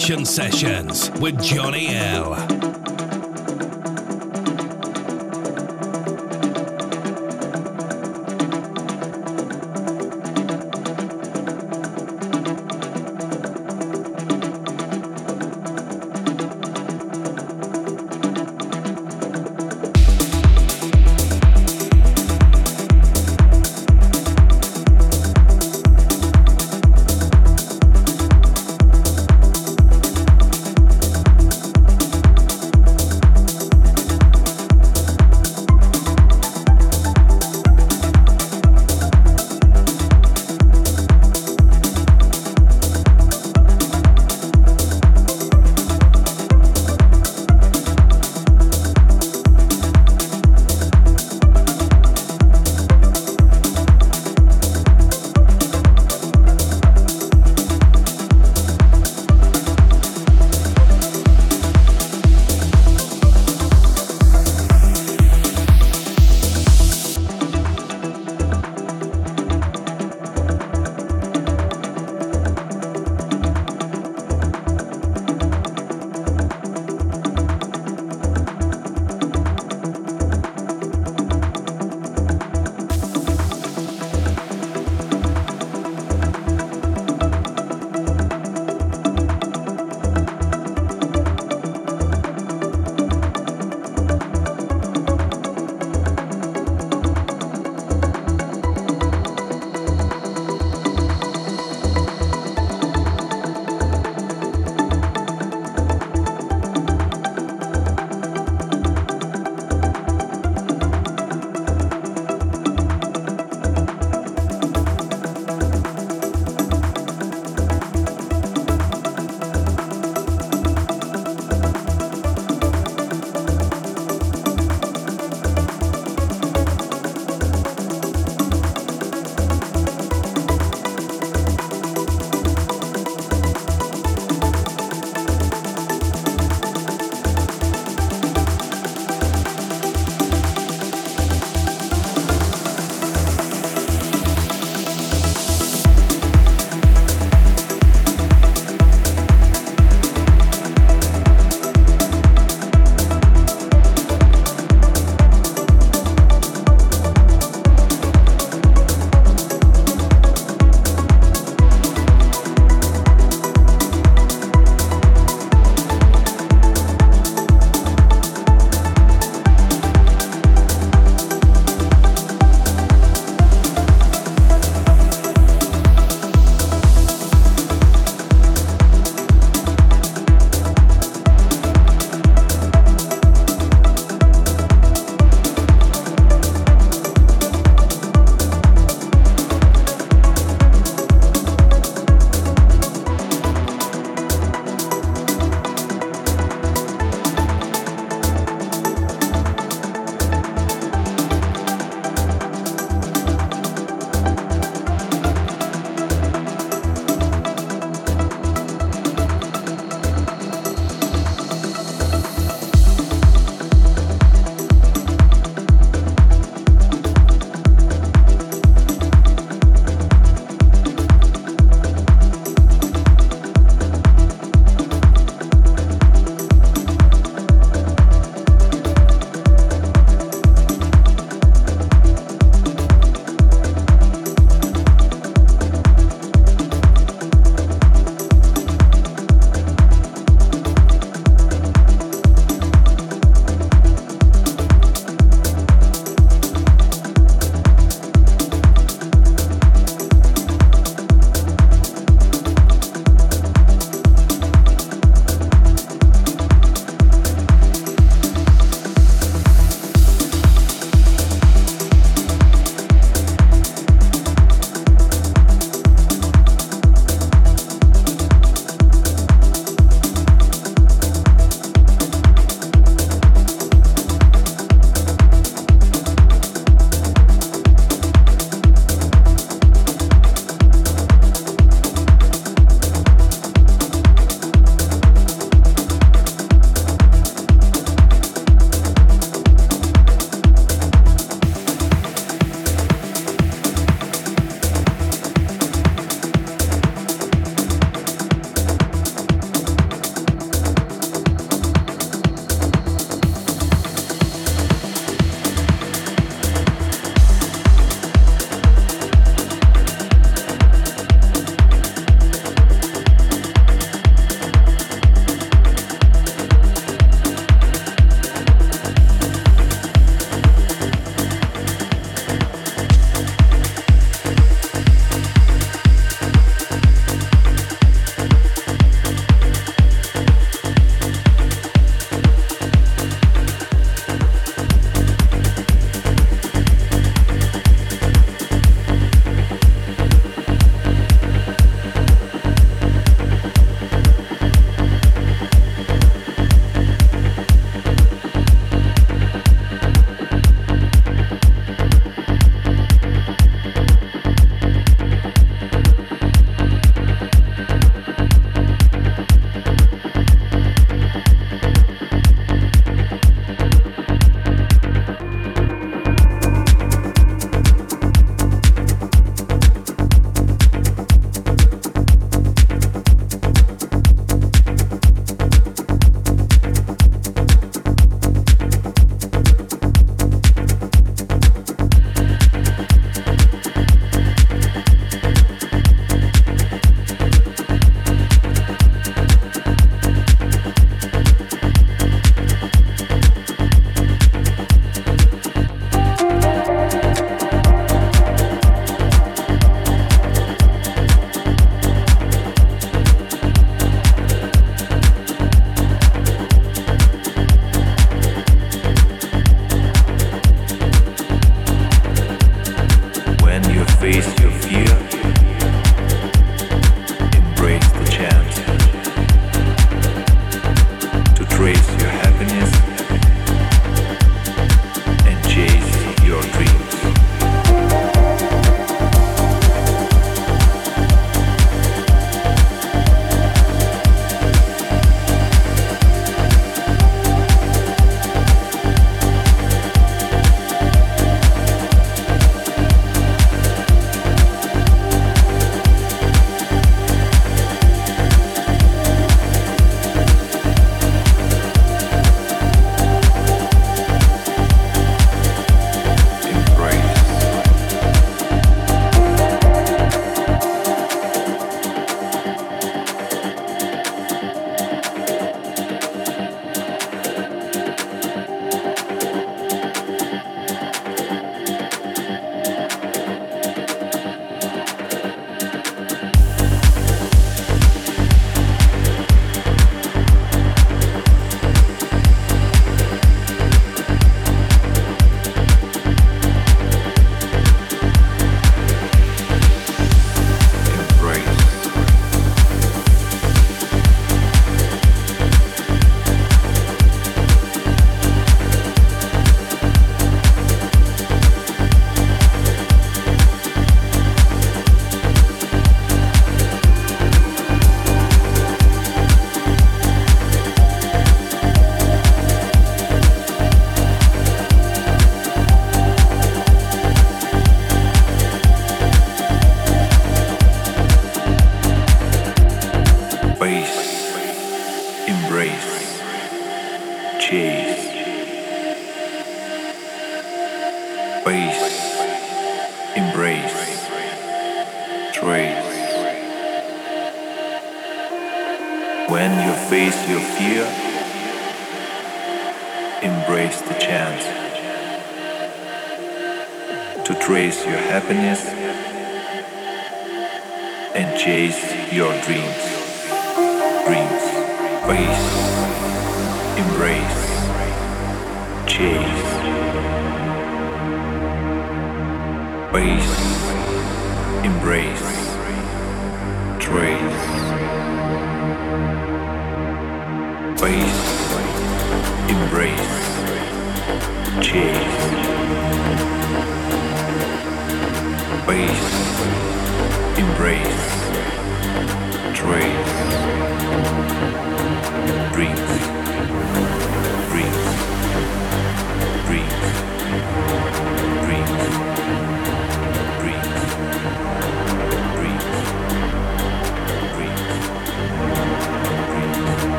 Sessions with Johnny L.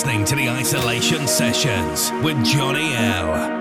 listening to the Isolation Sessions with Johnny L.